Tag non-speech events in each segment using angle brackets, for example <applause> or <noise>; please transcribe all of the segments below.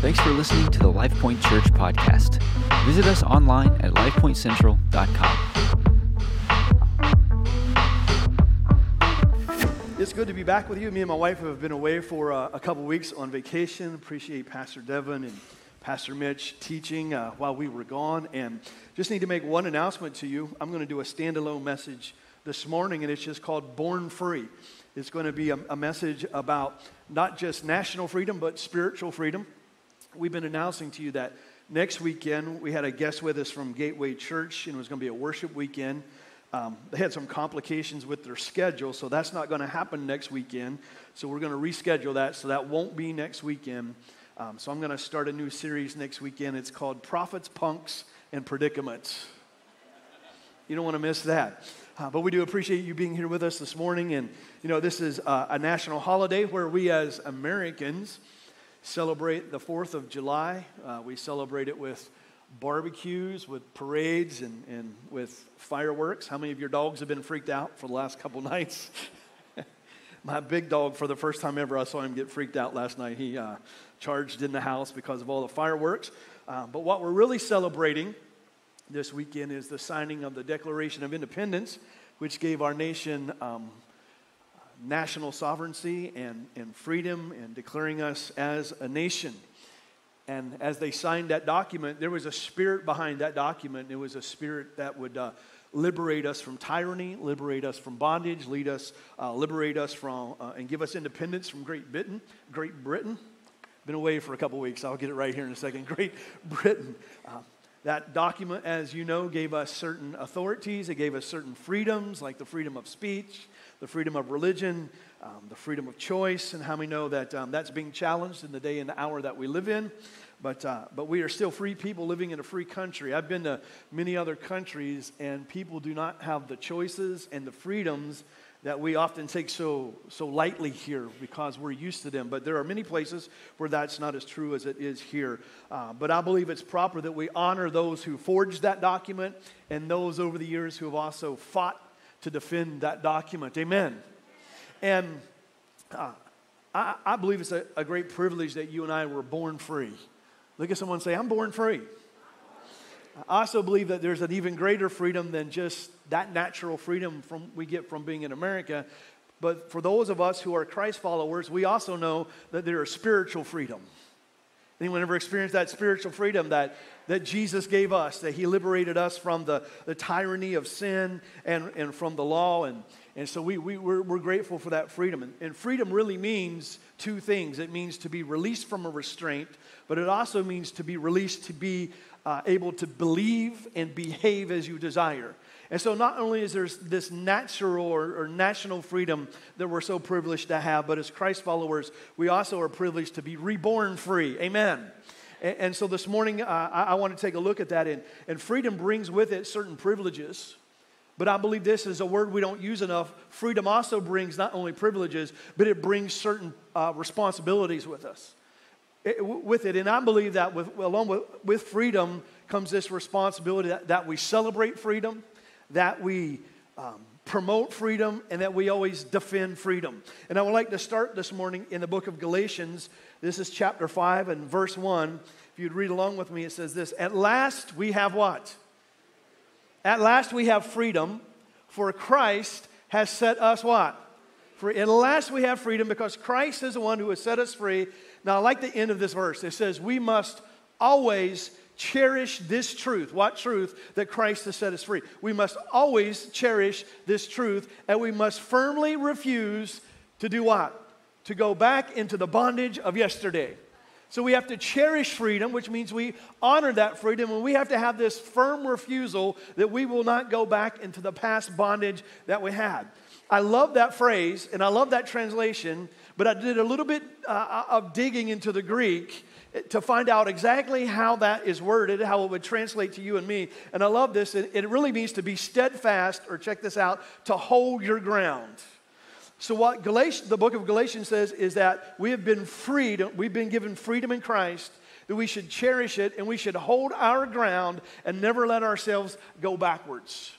Thanks for listening to the LifePoint Church podcast. Visit us online at lifepointcentral.com. It's good to be back with you. Me and my wife have been away for uh, a couple weeks on vacation. Appreciate Pastor Devin and Pastor Mitch teaching uh, while we were gone. And just need to make one announcement to you. I'm going to do a standalone message this morning, and it's just called Born Free. It's going to be a, a message about not just national freedom, but spiritual freedom. We've been announcing to you that next weekend we had a guest with us from Gateway Church, and it was going to be a worship weekend. Um, they had some complications with their schedule, so that's not going to happen next weekend. So we're going to reschedule that, so that won't be next weekend. Um, so I'm going to start a new series next weekend. It's called Prophets, Punks, and Predicaments. You don't want to miss that. Uh, but we do appreciate you being here with us this morning. And, you know, this is uh, a national holiday where we as Americans celebrate the 4th of July. Uh, we celebrate it with barbecues, with parades, and, and with fireworks. How many of your dogs have been freaked out for the last couple <laughs> nights? <laughs> My big dog, for the first time ever, I saw him get freaked out last night. He uh, charged in the house because of all the fireworks. Uh, but what we're really celebrating this weekend is the signing of the Declaration of Independence, which gave our nation um, national sovereignty and, and freedom and declaring us as a nation. And as they signed that document, there was a spirit behind that document. It was a spirit that would uh, liberate us from tyranny, liberate us from bondage, lead us, uh, liberate us from, uh, and give us independence from Great Britain. Great Britain. Been away for a couple weeks. I'll get it right here in a second. Great Britain. Uh, that document, as you know, gave us certain authorities. It gave us certain freedoms, like the freedom of speech, the freedom of religion, um, the freedom of choice, and how we know that um, that's being challenged in the day and the hour that we live in. But, uh, but we are still free people living in a free country. I've been to many other countries, and people do not have the choices and the freedoms that we often take so, so lightly here because we're used to them. But there are many places where that's not as true as it is here. Uh, but I believe it's proper that we honor those who forged that document and those over the years who have also fought to defend that document. Amen. And uh, I, I, believe it's a, a great privilege that you and I were born free. Look at someone say, I'm born free. I also believe that there's an even greater freedom than just that natural freedom from, we get from being in America. But for those of us who are Christ followers, we also know that there is spiritual freedom. Anyone ever experienced that spiritual freedom that, that Jesus gave us, that He liberated us from the, the tyranny of sin and, and from the law? And, and so we, we, we're, we're grateful for that freedom. And, and freedom really means two things it means to be released from a restraint, but it also means to be released to be uh, able to believe and behave as you desire. And so, not only is there this natural or, or, national freedom that we're so privileged to have, but as Christ followers, we also are privileged to be reborn free. Amen. And, and so, this morning, uh, I, I, want to take a look at that. And, and freedom brings with it certain privileges. But I believe this is a word we don't use enough. Freedom also brings not only privileges, but it brings certain uh, responsibilities with us. It, with it. And I believe that with, along with, with freedom comes this responsibility that, that we celebrate freedom that we um, promote freedom and that we always defend freedom. And I would like to start this morning in the book of Galatians. This is chapter 5 and verse 1. If you'd read along with me, it says this At last we have what? At last we have freedom, for Christ has set us what? Free. At last we have freedom because Christ is the one who has set us free. Now, I like the end of this verse. It says, We must always cherish this truth. What truth? That Christ has set us free. We must always cherish this truth, and we must firmly refuse to do what? To go back into the bondage of yesterday. So we have to cherish freedom, which means we honor that freedom, and we have to have this firm refusal that we will not go back into the past bondage that we had. I love that phrase and I love that translation, but I did a little bit uh, of digging into the Greek to find out exactly how that is worded, how it would translate to you and me. And I love this. It, it really means to be steadfast, or check this out, to hold your ground. So, what Galatians, the book of Galatians says is that we have been freed, we've been given freedom in Christ, that we should cherish it and we should hold our ground and never let ourselves go backwards.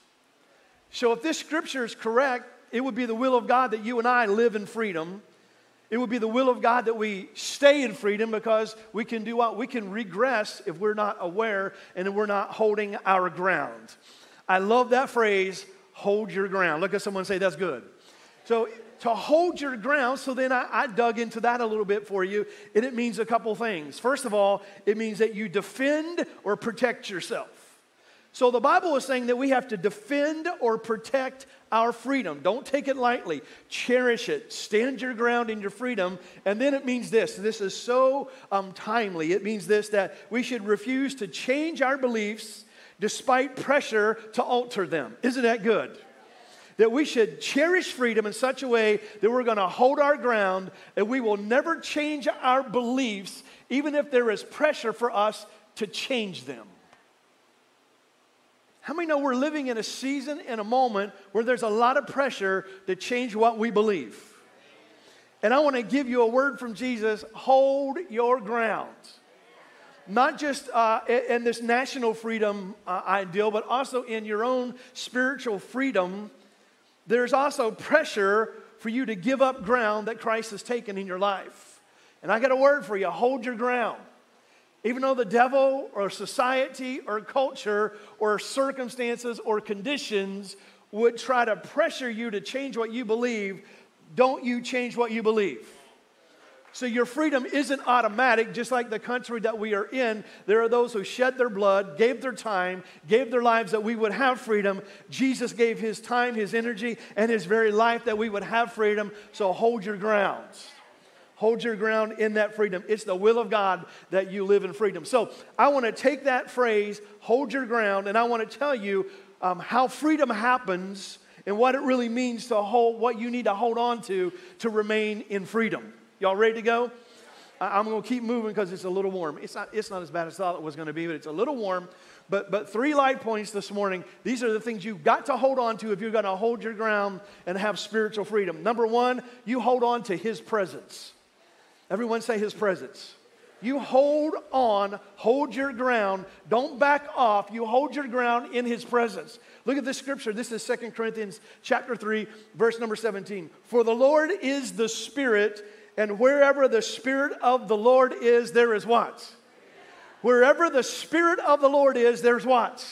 So, if this scripture is correct, it would be the will of God that you and I live in freedom It would be the will of God that we stay in freedom because we can do what? We can regress if we're not aware and we're not holding our ground. I love that phrase, hold your ground. Look at someone say, that's good. So, to hold your ground, so then I, I dug into that a little bit for you, and it means a couple things. First of all, it means that you defend or protect yourself. So the Bible is saying that we have to defend or protect our freedom. Don't take it lightly. Cherish it. Stand your ground in your freedom. And then it means this this is so um, timely. It means this that we should refuse to change our beliefs despite pressure to alter them. Isn't that good? That we should cherish freedom in such a way that we're going to hold our ground and we will never change our beliefs, even if there is pressure for us to change them. How many know we're living in a season, and a moment where there's a lot of pressure to change what we believe? And I want to give you a word from Jesus hold your ground. Not just uh, in this national freedom uh, ideal, but also in your own spiritual freedom. There's also pressure for you to give up ground that Christ has taken in your life. And I got a word for you hold your ground. Even though the devil or society or culture or circumstances or conditions would try to pressure you to change what you believe, don't you change what you believe. So your freedom isn't automatic, just like the country that we are in. There are those who shed their blood, gave their time, gave their lives that we would have freedom. Jesus gave his time, his energy, and his very life that we would have freedom. So hold your grounds. Hold your ground in that freedom. It's the will of God that you live in freedom. So I want to take that phrase, hold your ground, and I want to tell you um, how freedom happens and what it really means to hold, what you need to hold on to to remain in freedom. Y'all ready to go? I'm going to keep moving because it's a little warm. It's not, it's not as bad as I thought it was going to be, but it's a little warm. But, but three life points this morning. These are the things you've got to hold on to if you're going to hold your ground and have spiritual freedom. Number one, you hold on to His presence. Everyone say his presence. You hold on, hold your ground, don't back off. You hold your ground in his presence. Look at this scripture. This is Second Corinthians chapter 3, verse number 17. For the Lord is the Spirit, and wherever the Spirit of the Lord is, there is what? Wherever the Spirit of the Lord is, there's what?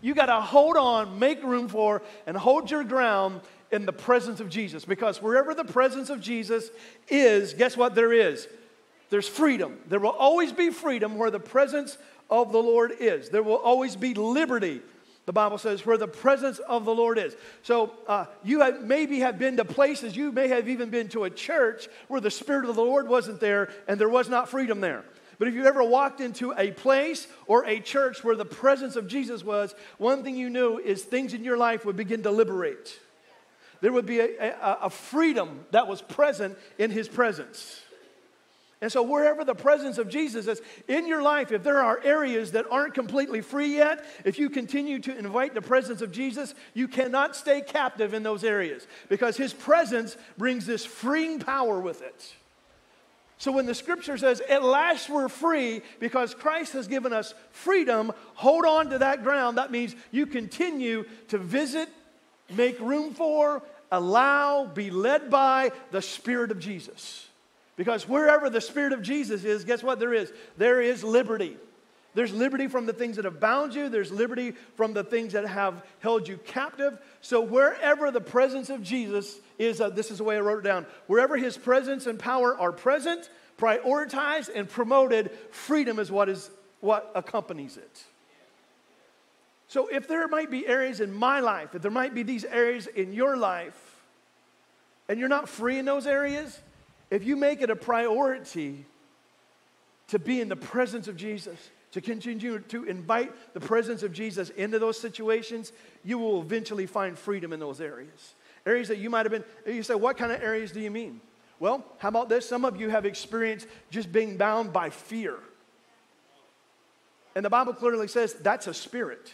You got to hold on, make room for, and hold your ground in the presence of Jesus. Because wherever the presence of Jesus is, guess what there is? There's freedom. There will always be freedom where the presence of the Lord is. There will always be liberty. The Bible says, where the presence of the Lord is. So uh, you have, maybe have been to places, you may have even been to a church where the Spirit of the Lord wasn't there and there was not freedom there. But if you ever walked into a place or a church where the presence of Jesus was, one thing you knew is things in your life would begin to liberate there would be a, a, a freedom that was present in his presence. And so, wherever the presence of Jesus is in your life, if there are areas that aren't completely free yet, if you continue to invite the presence of Jesus, you cannot stay captive in those areas because his presence brings this freeing power with it. So, when the scripture says, At last we're free because Christ has given us freedom, hold on to that ground. That means you continue to visit make room for, allow, be led by the Spirit of Jesus. Because wherever the Spirit of Jesus is, guess what there is? There is liberty. There's liberty from the things that have bound you, there's liberty from the things that have held you captive. So, wherever the presence of Jesus is, uh, this is the way I wrote it down wherever his presence and power are present, prioritized, and promoted, freedom is what, is, what accompanies it. So, if there might be areas in my life, if there might be these areas in your life, and you're not free in those areas, if you make it a priority to be in the presence of Jesus, to continue to invite the presence of Jesus into those situations, you will eventually find freedom in those areas. Areas that you might have been, you say, what kind of areas do you mean? Well, how about this? Some of you have experienced just being bound by fear. And the Bible clearly says that's a spirit.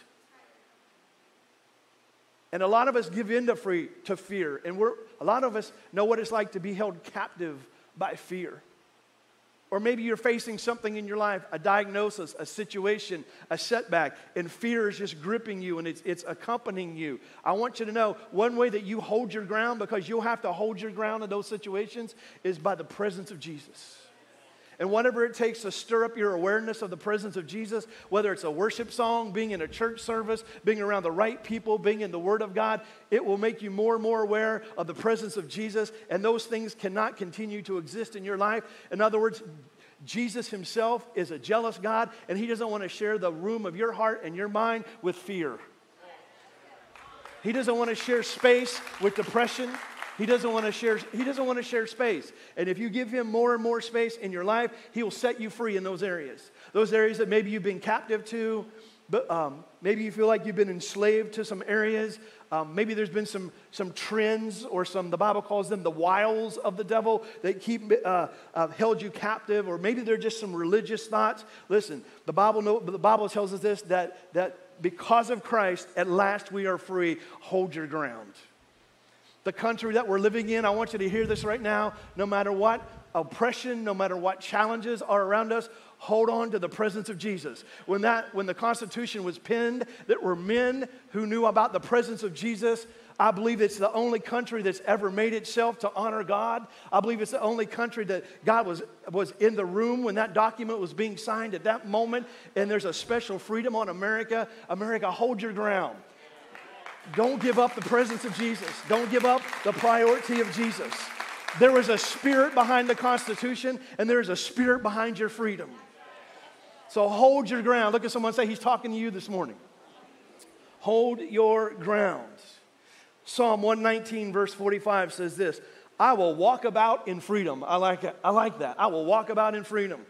And a lot of us give in to, free, to fear. And we're, a lot of us know what it's like to be held captive by fear. Or maybe you're facing something in your life, a diagnosis, a situation, a setback, and fear is just gripping you and it's, it's accompanying you. I want you to know one way that you hold your ground, because you'll have to hold your ground in those situations, is by the presence of Jesus. And whatever it takes to stir up your awareness of the presence of Jesus, whether it's a worship song, being in a church service, being around the right people, being in the Word of God, it will make you more and more aware of the presence of Jesus. And those things cannot continue to exist in your life. In other words, Jesus himself is a jealous God, and he doesn't want to share the room of your heart and your mind with fear. He doesn't want to share space with depression. He doesn't want to share, he doesn't want to share space. And if you give him more and more space in your life, he will set you free in those areas. Those areas that maybe you've been captive to, but um, maybe you feel like you've been enslaved to some areas. Um, maybe there's been some, some trends or some, the Bible calls them the wiles of the devil that keep uh, uh, held you captive, or maybe they're just some religious thoughts. Listen, the Bible, know, the Bible tells us this that, that because of Christ, at last we are free. Hold your ground the country that we're living in. I want you to hear this right now. No matter what oppression, no matter what challenges are around us, hold on to the presence of Jesus. When that when the Constitution was penned, there were men who knew about the presence of Jesus. I believe it's the only country that's ever made itself to honor God. I believe it's the only country that God was, was in the room when that document was being signed at that moment. And there's a special freedom on America. America, hold your ground. Don't give up the presence of Jesus. Don't give up the priority of Jesus. There is a spirit behind the Constitution, and there is a spirit behind your freedom. So hold your ground. Look at someone say, He's talking to you this morning. Hold your ground. Psalm 119, verse 45 says this I will walk about in freedom. I like it. I like that. I will walk about in freedom.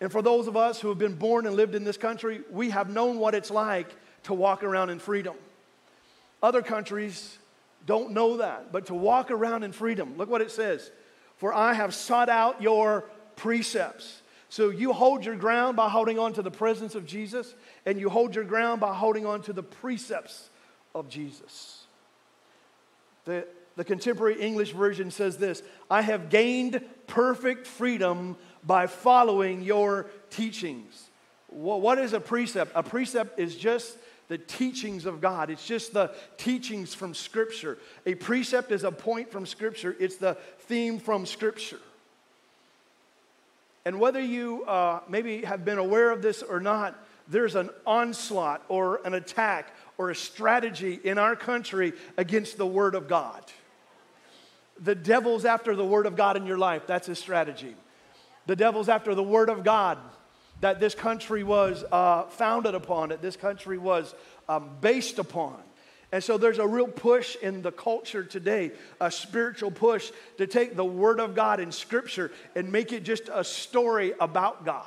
And for those of us who have been born and lived in this country, we have known what it's like to walk around in freedom. Other countries don't know that, but to walk around in freedom. Look what it says For I have sought out your precepts. So you hold your ground by holding on to the presence of Jesus, and you hold your ground by holding on to the precepts of Jesus. The, the contemporary English version says this I have gained perfect freedom by following your teachings. What is a precept? A precept is just the teachings of God. It's just the teachings from Scripture. A precept is a point from Scripture, it's the theme from Scripture. And whether you uh, maybe have been aware of this or not, there's an onslaught or an attack or a strategy in our country against the Word of God. The devil's after the Word of God in your life. That's his strategy. The devil's after the Word of God that this country was uh, founded upon, that this country was um, based upon. And so there's a real push in the culture today, a spiritual push to take the Word of God in Scripture and make it just a story about God.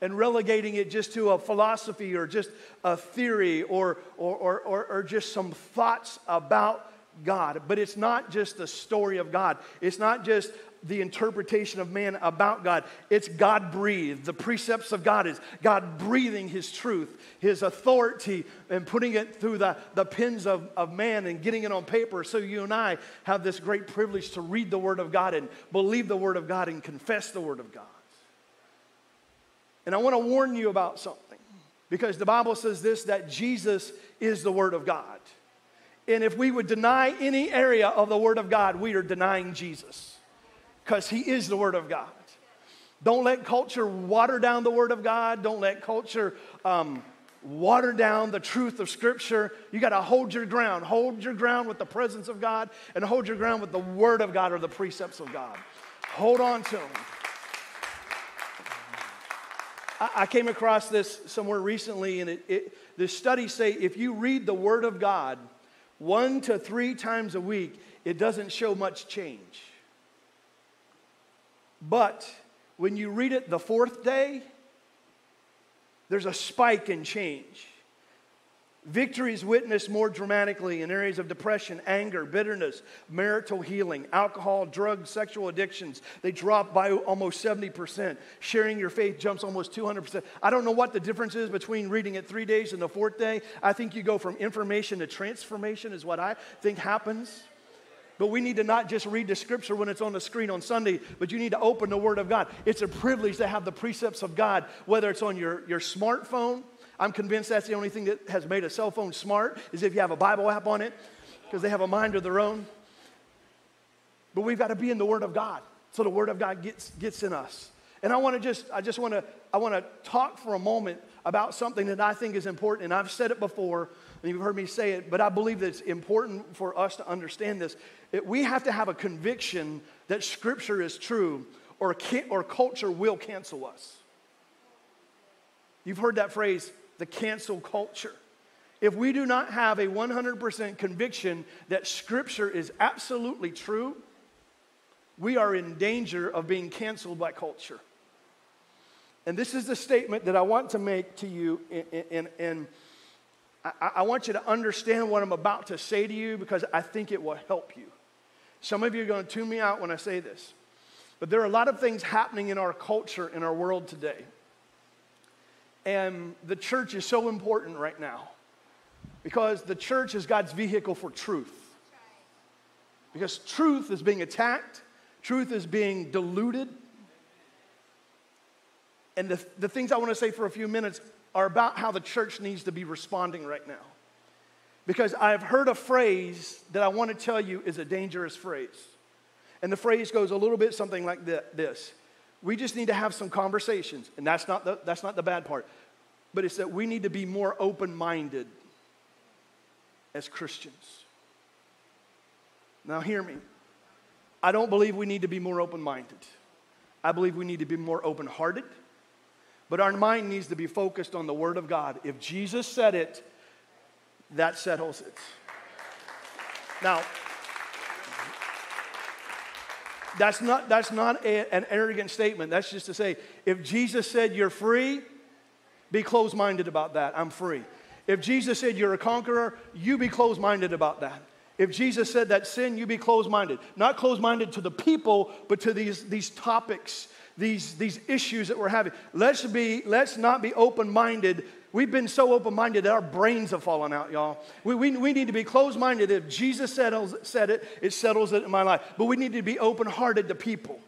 And relegating it just to a philosophy or just a theory or, or, or, or, or just some thoughts about God. But it's not just the story of God. It's not just the interpretation of man about God. It's God breathed. The precepts of God is God breathing His truth, His authority, and putting it through the, the pens of, of man and getting it on paper. So you and I have this great privilege to read the Word of God and believe the Word of God and confess the Word of God. And I want to warn you about something because the Bible says this that Jesus is the Word of God. And if we would deny any area of the Word of God, we are denying Jesus because He is the Word of God. Don't let culture water down the Word of God. Don't let culture um, water down the truth of Scripture. You got to hold your ground. Hold your ground with the presence of God and hold your ground with the Word of God or the precepts of God. Hold on to them. I, I came across this somewhere recently, and it, it, the studies say if you read the Word of God one to three times a week, it doesn't show much change. But when you read it the fourth day, there's a spike in change. Victory is witnessed more dramatically in areas of depression, anger, bitterness, marital healing, alcohol, drugs, sexual addictions. They drop by almost 70%. Sharing your faith jumps almost 200%. I don't know what the difference is between reading it three days and the fourth day. I think you go from information to transformation, is what I think happens. But we need to not just read the scripture when it's on the screen on Sunday, but you need to open the Word of God. It's a privilege to have the precepts of God, whether it's on your, your smartphone. I'm convinced that's the only thing that has made a cell phone smart, is if you have a Bible app on it, because they have a mind of their own. But we've got to be in the Word of God, so the Word of God gets, gets in us. And I want to just, I just want to, I want to talk for a moment about something that I think is important. And I've said it before, and you've heard me say it, but I believe that it's important for us to understand this. It, we have to have a conviction that Scripture is true, or, or culture will cancel us. You've heard that phrase, the cancel culture. If we do not have a 100% conviction that Scripture is absolutely true, we are in danger of being canceled by culture. And this is the statement that I want to make to you, and, I, want you to understand what I'm about to say to you because I think it will help you. Some of you are going to tune me out when I say this, but there are a lot of things happening in our culture, in our world today. And the church is so important right now because the church is God's vehicle for truth. Because truth is being attacked, truth is being diluted, and the, the things I want to say for a few minutes are about how the church needs to be responding right now. Because I've heard a phrase that I want to tell you is a dangerous phrase. And the phrase goes a little bit something like this We just need to have some conversations. And that's not the, that's not the bad part. But it's that we need to be more open minded as Christians. Now, hear me. I don't believe we need to be more open minded. I believe we need to be more open hearted. But our mind needs to be focused on the Word of God. If Jesus said it, that settles it. Now, that's not, that's not a, an arrogant statement. That's just to say, if Jesus said you're free, be closed minded about that. I'm free. If Jesus said you're a conqueror, you be closed minded about that. If Jesus said that sin, you be closed minded. Not closed minded to the people, but to these, these topics these, these issues that we're having. Let's, be, let's not be open minded. We've been so open minded that our brains have fallen out, y'all. We, we, we need to be closed minded. If Jesus settles, said it, it settles it in my life. But we need to be open hearted to people.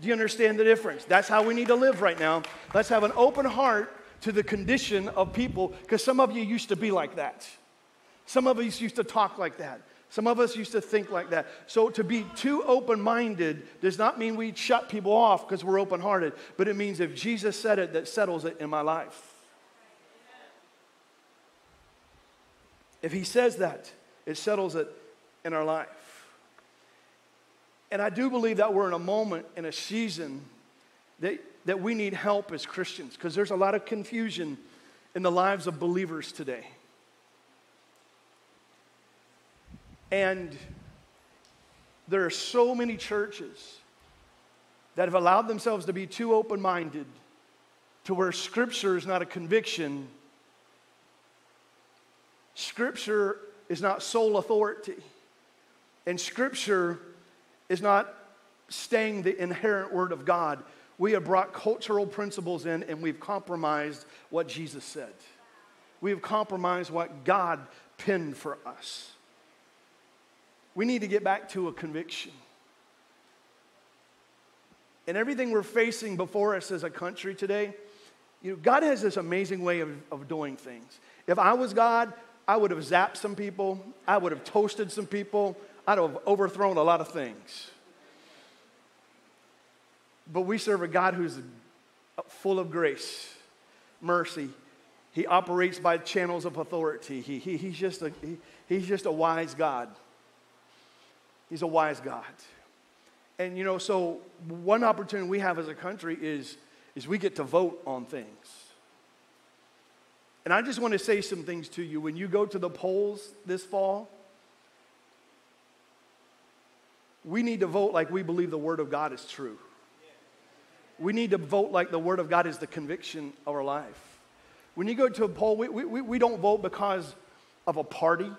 Do you understand the difference? That's how we need to live right now. Let's have an open heart to the condition of people because some of you used to be like that. Some of us used to talk like that. Some of us used to think like that. So to be too open minded does not mean we shut people off because we're open hearted, but it means if Jesus said it, that settles it in my life. If he says that, it settles it in our life. And I do believe that we're in a moment, in a season, that, that we need help as Christians because there's a lot of confusion in the lives of believers today. And there are so many churches that have allowed themselves to be too open minded to where Scripture is not a conviction. Scripture is not sole authority. And Scripture is not staying the inherent Word of God. We have brought cultural principles in and we've compromised what Jesus said. We have compromised what God penned for us. We need to get back to a conviction. And everything we're facing before us as a country today, you know, God has this amazing way of, of doing things. If I was God, I would have zapped some people, I would have toasted some people, I'd have overthrown a lot of things. But we serve a God who's full of grace, mercy. He operates by channels of authority. He, he, he's, just a, he, he's just a wise God. He's a wise God. And you know, so one opportunity we have as a country is, is we get to vote on things. And I just want to say some things to you. When you go to the polls this fall, we need to vote like we believe the Word of God is true. We need to vote like the Word of God is the conviction of our life. When you go to a poll, we, we, we don't vote because of a party.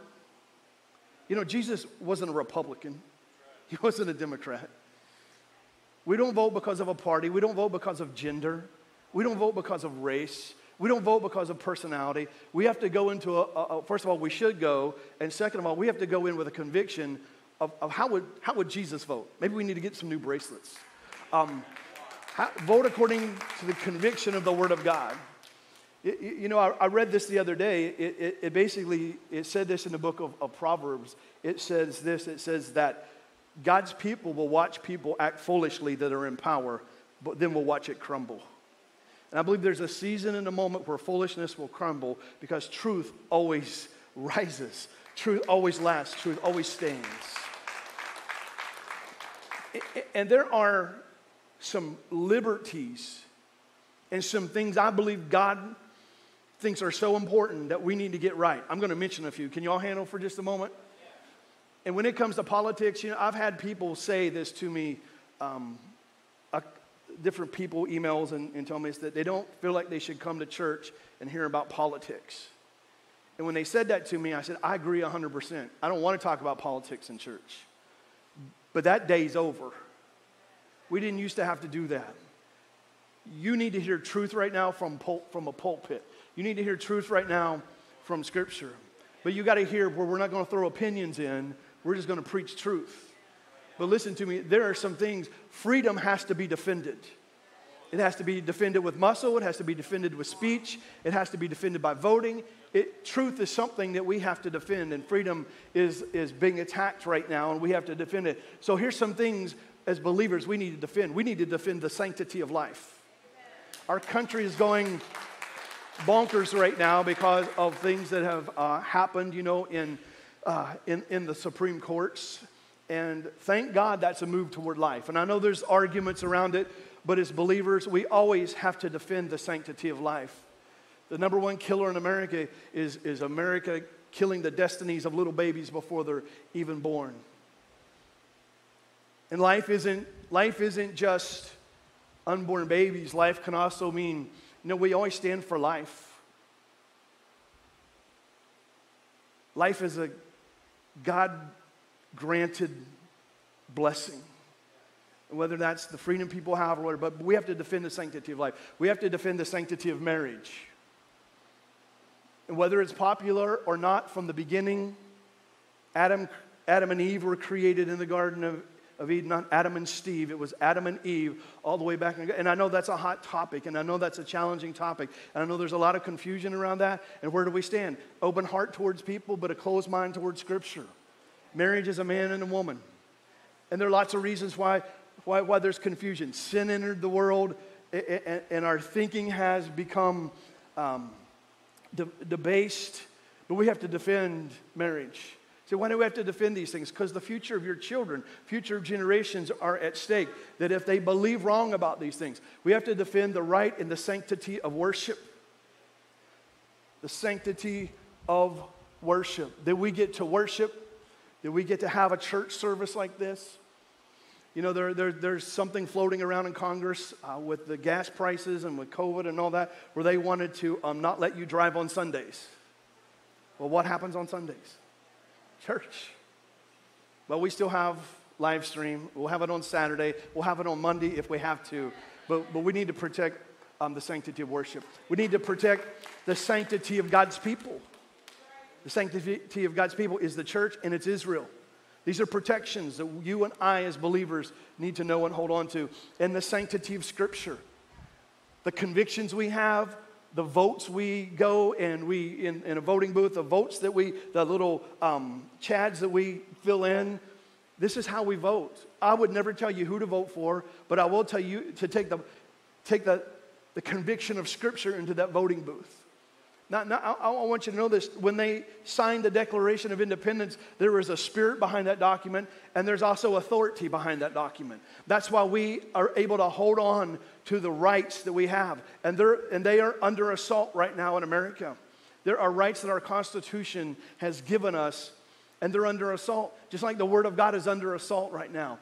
You know, Jesus wasn't a Republican, he wasn't a Democrat. We don't vote because of a party, we don't vote because of gender, we don't vote because of race. We don't vote because of personality. We have to go into a, a, a, first of all, we should go. And second of all, we have to go in with a conviction of, of how, would, how would Jesus vote. Maybe we need to get some new bracelets. Um, how, vote according to the conviction of the Word of God. It, you know, I, I, read this the other day. It, it, it, basically it said this in the book of, of Proverbs. It says this. It says that God's people will watch people act foolishly that are in power, but then we'll watch it crumble. And I believe there's a season and a moment where foolishness will crumble because truth always <laughs> rises. Truth always lasts. Truth always stands. And there are some liberties and some things I believe God thinks are so important that we need to get right. I'm going to mention a few. Can you all handle for just a moment? And when it comes to politics, you know, I've had people say this to me, um, a, different people emails and, and tell me that they don't feel like they should come to church and hear about politics. And when they said that to me, I said, I agree 100%. I don't want to talk about politics in church. But that day's over. We didn't used to have to do that. You need to hear truth right now from, pul- from a pulpit. You need to hear truth right now from Scripture. But you got to hear where we're not going to throw opinions in, we're just going to preach truth. But listen to me, there are some things, freedom has to be defended. It has to be defended with muscle, it has to be defended with speech, it has to be defended by voting. It, truth is something that we have to defend, and freedom is, is being attacked right now, and we have to defend it. So here's some things as believers we need to defend. We need to defend the sanctity of life. Our country is going bonkers right now because of things that have uh, happened, you know, in, uh, in, in the Supreme Courts. And thank God that's a move toward life. And I know there's arguments around it, but as believers, we always have to defend the sanctity of life. The number one killer in America is, is America killing the destinies of little babies before they're even born. And life isn't, life isn't just unborn babies, life can also mean know, we always stand for life. Life is a God granted blessing. Whether that's the freedom people have or whatever, but we have to defend the sanctity of life. We have to defend the sanctity of marriage. And whether it's popular or not from the beginning, Adam, Adam and Eve were created in the Garden of of Eden, not Adam and Steve. It was Adam and Eve all the way back. And I know that's a hot topic, and I know that's a challenging topic. And I know there's a lot of confusion around that. And where do we stand? Open heart towards people, but a closed mind towards Scripture. Marriage is a man and a woman. And there are lots of reasons why, why, why there's confusion. Sin entered the world, and our thinking has become um, debased, but we have to defend marriage. So, why do we have to defend these things? Because the future of your children, future generations are at stake. That if they believe wrong about these things, we have to defend the right and the sanctity of worship. The sanctity of worship. That we get to worship, that we get to have a church service like this. You know, there, there, there's something floating around in Congress uh, with the gas prices and with COVID and all that, where they wanted to um, not let you drive on Sundays. Well, what happens on Sundays? Church. Well, we still have live stream. We'll have it on Saturday. We'll have it on Monday if we have to. But, but we need to protect um, the sanctity of worship. We need to protect the sanctity of God's people. The sanctity of God's people is the church and it's Israel. These are protections that you and I, as believers, need to know and hold on to. And the sanctity of Scripture. The convictions we have, the votes we go and we, in, in a voting booth, the votes that we, the little um, chads that we fill in, this is how we vote. I would never tell you who to vote for, but I will tell you to take the, take the, the conviction of Scripture into that voting booth. Now, now I, I, want you to know this. When they signed the Declaration of Independence, there was a spirit behind that document, and there's also authority behind that document. That's why we are able to hold on to the rights that we have. And, they're, and they are under assault right now in America. There are rights that our Constitution has given us and they're under assault, just like the Word of God is under assault right now.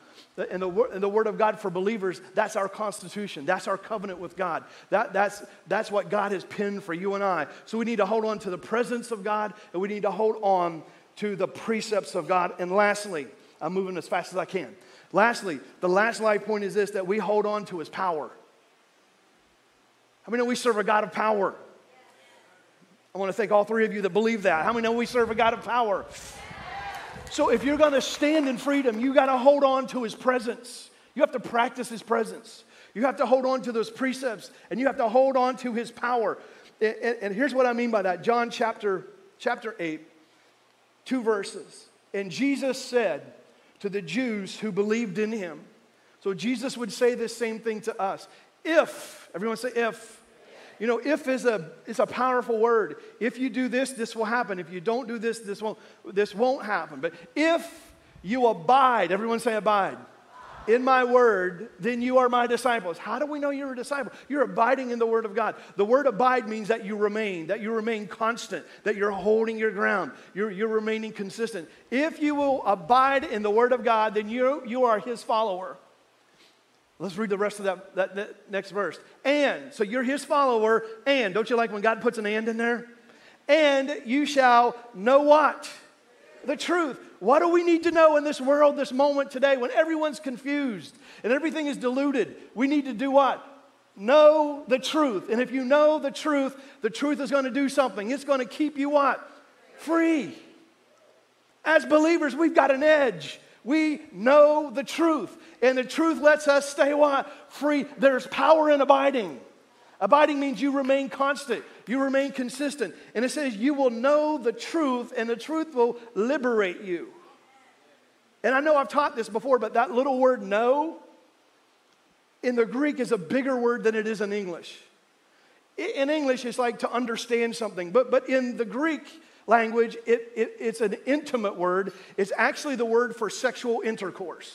And the, and the Word of God for believers, that's our constitution. That's our covenant with God. That, that's, that's what God has pinned for you and I. So we need to hold on to the presence of God and we need to hold on to the precepts of God. And lastly, I'm moving as fast as I can. Lastly, the last life point is this that we hold on to His power. How many know we serve a God of power? I want to thank all three of you that believe that. How many know we serve a God of power? So if you're going to stand in freedom, you got to hold on to his presence. You have to practice his presence. You have to hold on to those precepts and you have to hold on to his power. And, and, and here's what I mean by that John chapter, chapter 8, two verses. And Jesus said to the Jews who believed in him, so Jesus would say this same thing to us. If, everyone say if. You know, if is a, is a powerful word. If you do this, this will happen. If you don't do this, this won't, this won't happen. But if you abide, everyone say abide, in my word, then you are my disciples. How do we know you're a disciple? You're abiding in the word of God. The word abide means that you remain, that you remain constant, that you're holding your ground, you're, you're remaining consistent. If you will abide in the word of God, then you, you are his follower. Let's read the rest of that, that, that, next verse. And, so you're his follower, and don't you like when God puts an and in there? And you shall know what? The truth. What do we need to know in this world, this moment today, when everyone's confused and everything is diluted? We need to do what? Know the truth. And if you know the truth, the truth is going to do something. It's going to keep you what? Free. As believers, we've got an edge. We know the truth, and the truth lets us stay what? Free. There's power in abiding. Abiding means you remain constant, you remain consistent. And it says you will know the truth, and the truth will liberate you. And I know I've taught this before, but that little word know in the Greek is a bigger word than it is in English. In English, it's like to understand something, but, but in the Greek, language, it, it, it's an intimate word. It's actually the word for sexual intercourse.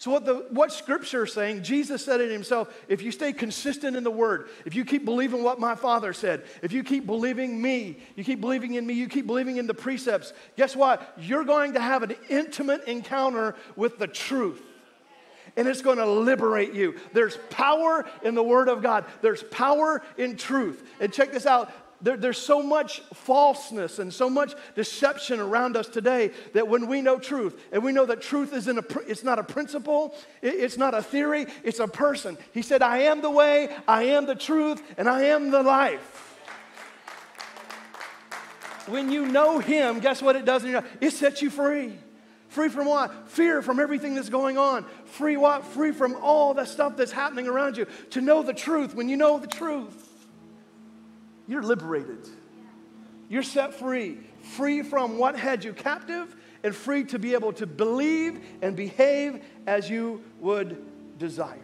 So, what, the, what scripture is saying, Jesus said it himself if you stay consistent in the word, if you keep believing what my father said, if you keep believing me, you keep believing in me, you keep believing in the precepts, guess what? You're going to have an intimate encounter with the truth. And it's going to liberate you. There's power in the Word of God. There's power in truth. And check this out there, there's so much falseness and so much deception around us today that when we know truth, and we know that truth is in a, it's not a principle, it, it's not a theory, it's a person. He said, I am the way, I am the truth, and I am the life. When you know Him, guess what it does in your life? It sets you free. Free from what? Fear from everything that's going on. Free what? Free from all the stuff that's happening around you. To know the truth. When you know the truth, you're liberated. You're set free, free from what had you captive, and free to be able to believe and behave as you would desire.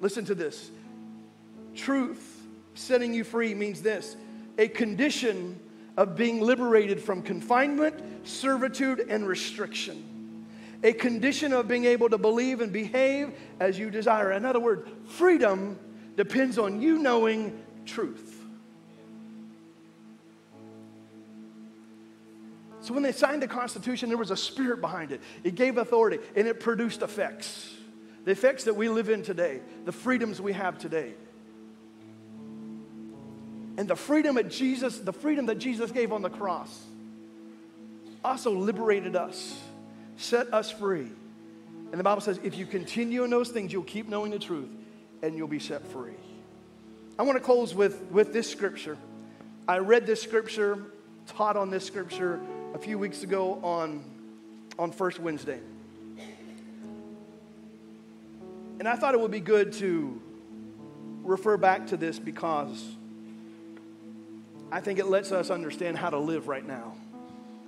Listen to this truth setting you free means this a condition of being liberated from confinement, servitude, and restriction. A condition of being able to believe and behave as you desire. In other words, freedom depends on you knowing truth. So when they signed the Constitution, there was a spirit behind it. It gave authority and it produced effects. The effects that we live in today, the freedoms we have today. And the freedom that Jesus, the freedom that Jesus gave on the cross also liberated us, set us free. And the Bible says, if you continue in those things, you'll keep knowing the truth and you'll be set free. I want to close with, with this scripture. I read this scripture, taught on this scripture a few weeks ago on, on First Wednesday. And I thought it would be good to refer back to this because I think it lets us understand how to live right now.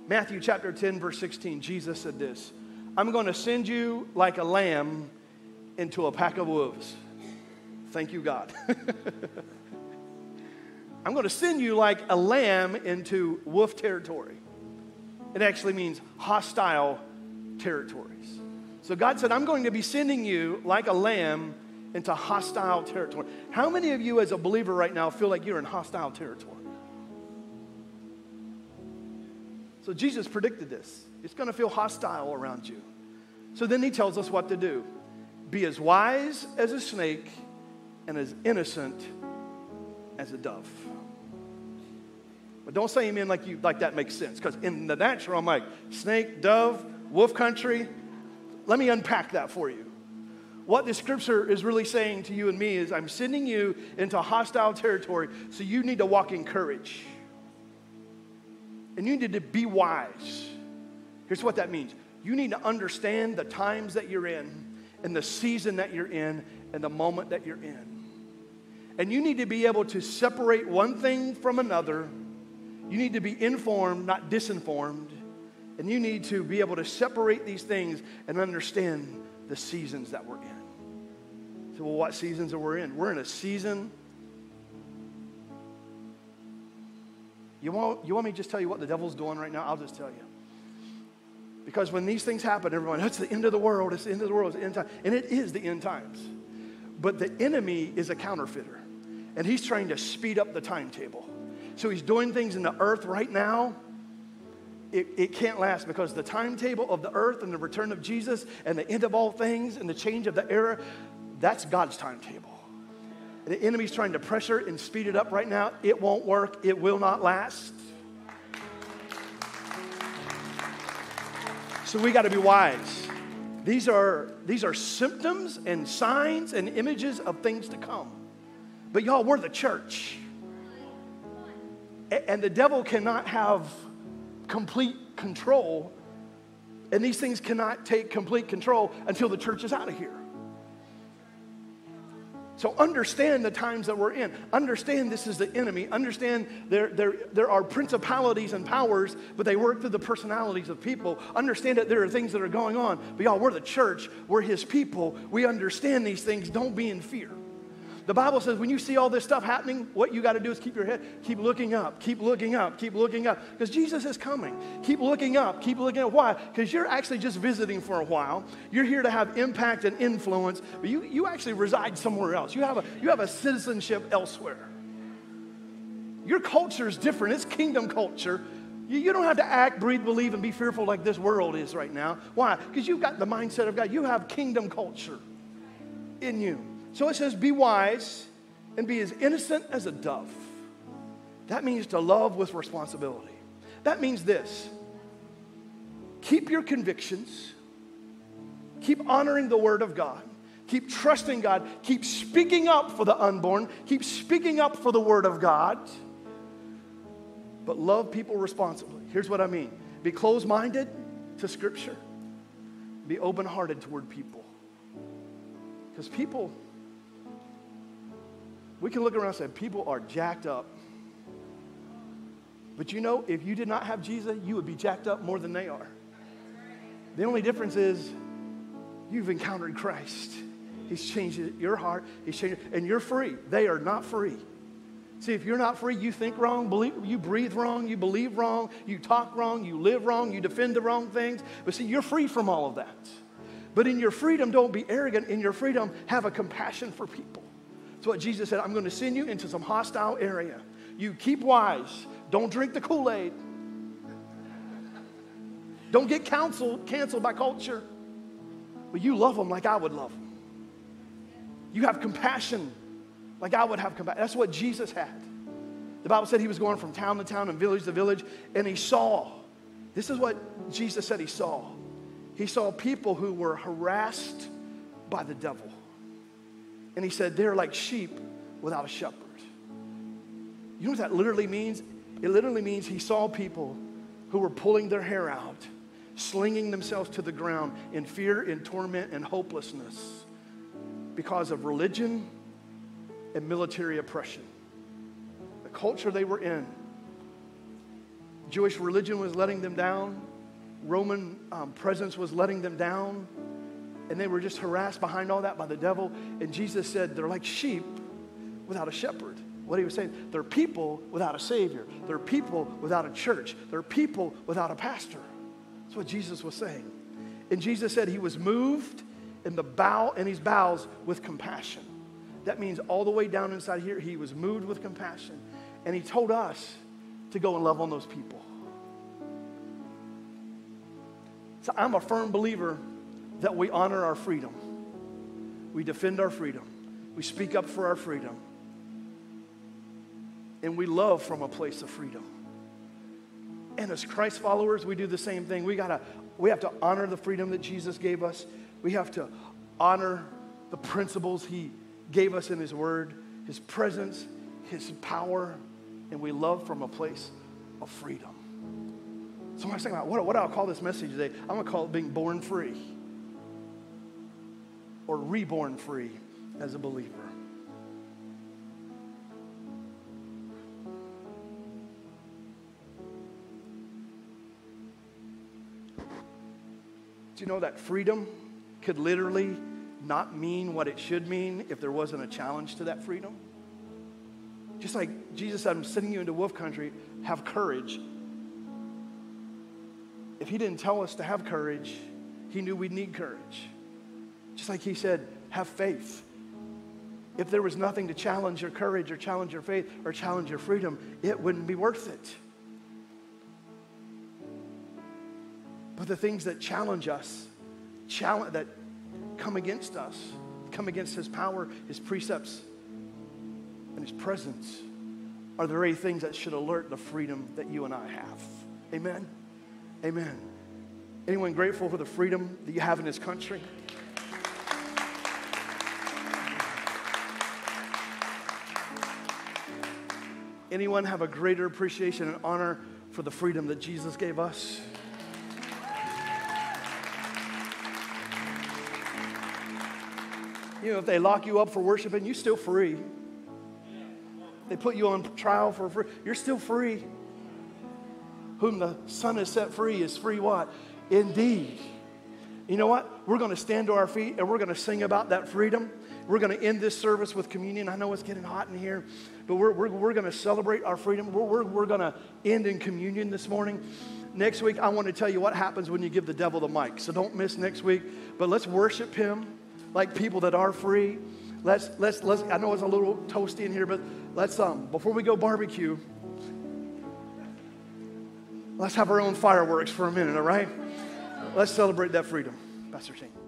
Matthew chapter 10, verse 16, Jesus said this I'm going to send you like a lamb into a pack of wolves. Thank you, God. <laughs> I'm going to send you like a lamb into wolf territory. It actually means hostile territories. So God said, I'm going to be sending you like a lamb into hostile territory. How many of you, as a believer right now, feel like you're in hostile territory? So Jesus predicted this. It's going to feel hostile around you. So then he tells us what to do be as wise as a snake and as innocent as a dove. But don't say amen like you like that makes sense. Because in the natural, I'm like, snake, dove, wolf country. Let me unpack that for you. What the scripture is really saying to you and me is I'm sending you into hostile territory, so you need to walk in courage. And you need to be wise. Here's what that means you need to understand the times that you're in, and the season that you're in, and the moment that you're in. And you need to be able to separate one thing from another. You need to be informed, not disinformed. And you need to be able to separate these things and understand the seasons that we're in. So, well, what seasons are we in? We're in a season. You want, you want me to just tell you what the devil's doing right now? I'll just tell you. Because when these things happen, everyone, that's the end of the world, it's the end of the world, it's the end time. And it is the end times. But the enemy is a counterfeiter, and he's trying to speed up the timetable. So he's doing things in the earth right now it, it can't last because the timetable of the earth and the return of Jesus and the end of all things and the change of the era, that's God's timetable. The enemy's trying to pressure and speed it up right now. It won't work, it will not last. So we got to be wise. These are, these are symptoms and signs and images of things to come. But y'all, we're the church. And the devil cannot have complete control. And these things cannot take complete control until the church is out of here. So understand the times that we're in. Understand this is the enemy. Understand there, there, there are principalities and powers, but they work through the personalities of people. Understand that there are things that are going on. But y'all, we're the church. We're his people. We understand these things. Don't be in fear. The Bible says when you see all this stuff happening, what you got to do is keep your head, keep looking up, keep looking up, keep looking up, because Jesus is coming. Keep looking up, keep looking up. Why? Because you're actually just visiting for a while. You're here to have impact and influence, but you, you actually reside somewhere else. You have, a, you have a citizenship elsewhere. Your culture is different, it's kingdom culture. You, you don't have to act, breathe, believe, and be fearful like this world is right now. Why? Because you've got the mindset of God. You have kingdom culture in you. So it says, Be wise and be as innocent as a dove. That means to love with responsibility. That means this keep your convictions, keep honoring the Word of God, keep trusting God, keep speaking up for the unborn, keep speaking up for the Word of God, but love people responsibly. Here's what I mean be closed minded to Scripture, be open hearted toward people. Because people, we can look around and say, people are jacked up. But you know, if you did not have Jesus, you would be jacked up more than they are. The only difference is you've encountered Christ. He's changed your heart. He's changed, and you're free. They are not free. See, if you're not free, you think wrong, believe, you breathe wrong, you believe wrong, you talk wrong, you live wrong, you defend the wrong things. But see, you're free from all of that. But in your freedom, don't be arrogant. In your freedom, have a compassion for people. What Jesus said. I'm going to send you into some hostile area. You keep wise. Don't drink the Kool Aid. Don't get counseled, canceled by culture. But you love them like I would love them. You have compassion like I would have compassion. That's what Jesus had. The Bible said he was going from town to town and village to village, and he saw. This is what Jesus said he saw. He saw people who were harassed by the devil. And he said, They're like sheep without a shepherd. You know what that literally means? It literally means he saw people who were pulling their hair out, slinging themselves to the ground in fear, in torment, and hopelessness because of religion and military oppression. The culture they were in. Jewish religion was letting them down, Roman um, presence was letting them down and they were just harassed behind all that by the devil. And Jesus said, They're like sheep without a shepherd. What he was saying, they're people without a savior. They're people without a church. They're people without a pastor. That's what Jesus was saying. And Jesus said he was moved in the bow in his bowels with compassion. That means all the way down inside here, he was moved with compassion. And he told us to go and love on those people. So I'm a firm believer that we honor our freedom. We defend our freedom. We speak up for our freedom. And we love from a place of freedom. And as Christ followers, we do the same thing. We gotta, we have to honor the freedom that Jesus gave us. We have to honor the principles he gave us in his word, his presence, his power, and we love from a place of freedom. So I was thinking about what, what do I call this message today? I'm to call it being born free or reborn free as a believer. Do you know that freedom could literally not mean what it should mean if there wasn't a challenge to that freedom? Just like Jesus said, I'm sending you into wolf country, have courage. If he didn't tell us to have courage, he knew we'd need courage. Just like he said, have faith. If there was nothing to challenge your courage or challenge your faith or challenge your freedom, it wouldn't be worth it. But the things that challenge us, challenge, that come against us, come against his power, his precepts, and his presence, are the very things that should alert the freedom that you and I have. Amen. Amen. Anyone grateful for the freedom that you have in this country? Anyone have a greater appreciation and honor for the freedom that Jesus gave us? You know, if they lock you up for worshiping, you're still free. They put you on trial for free, you're still free. Whom the Son has set free is free what? Indeed. You know what? We're going to stand to our feet and we're going to sing about that freedom. We're going to end this service with communion. I know it's getting hot in here, but we're, we're, we're going to celebrate our freedom. We're, we're, we're going to end in communion this morning. Next week, I want to tell you what happens when you give the devil the mic. So don't miss next week, but let's worship him like people that are free. Let's, let's, let's, I know it's a little toasty in here, but let's, um, before we go barbecue, let's have our own fireworks for a minute, all right? Let's celebrate that freedom. Pastor Shane.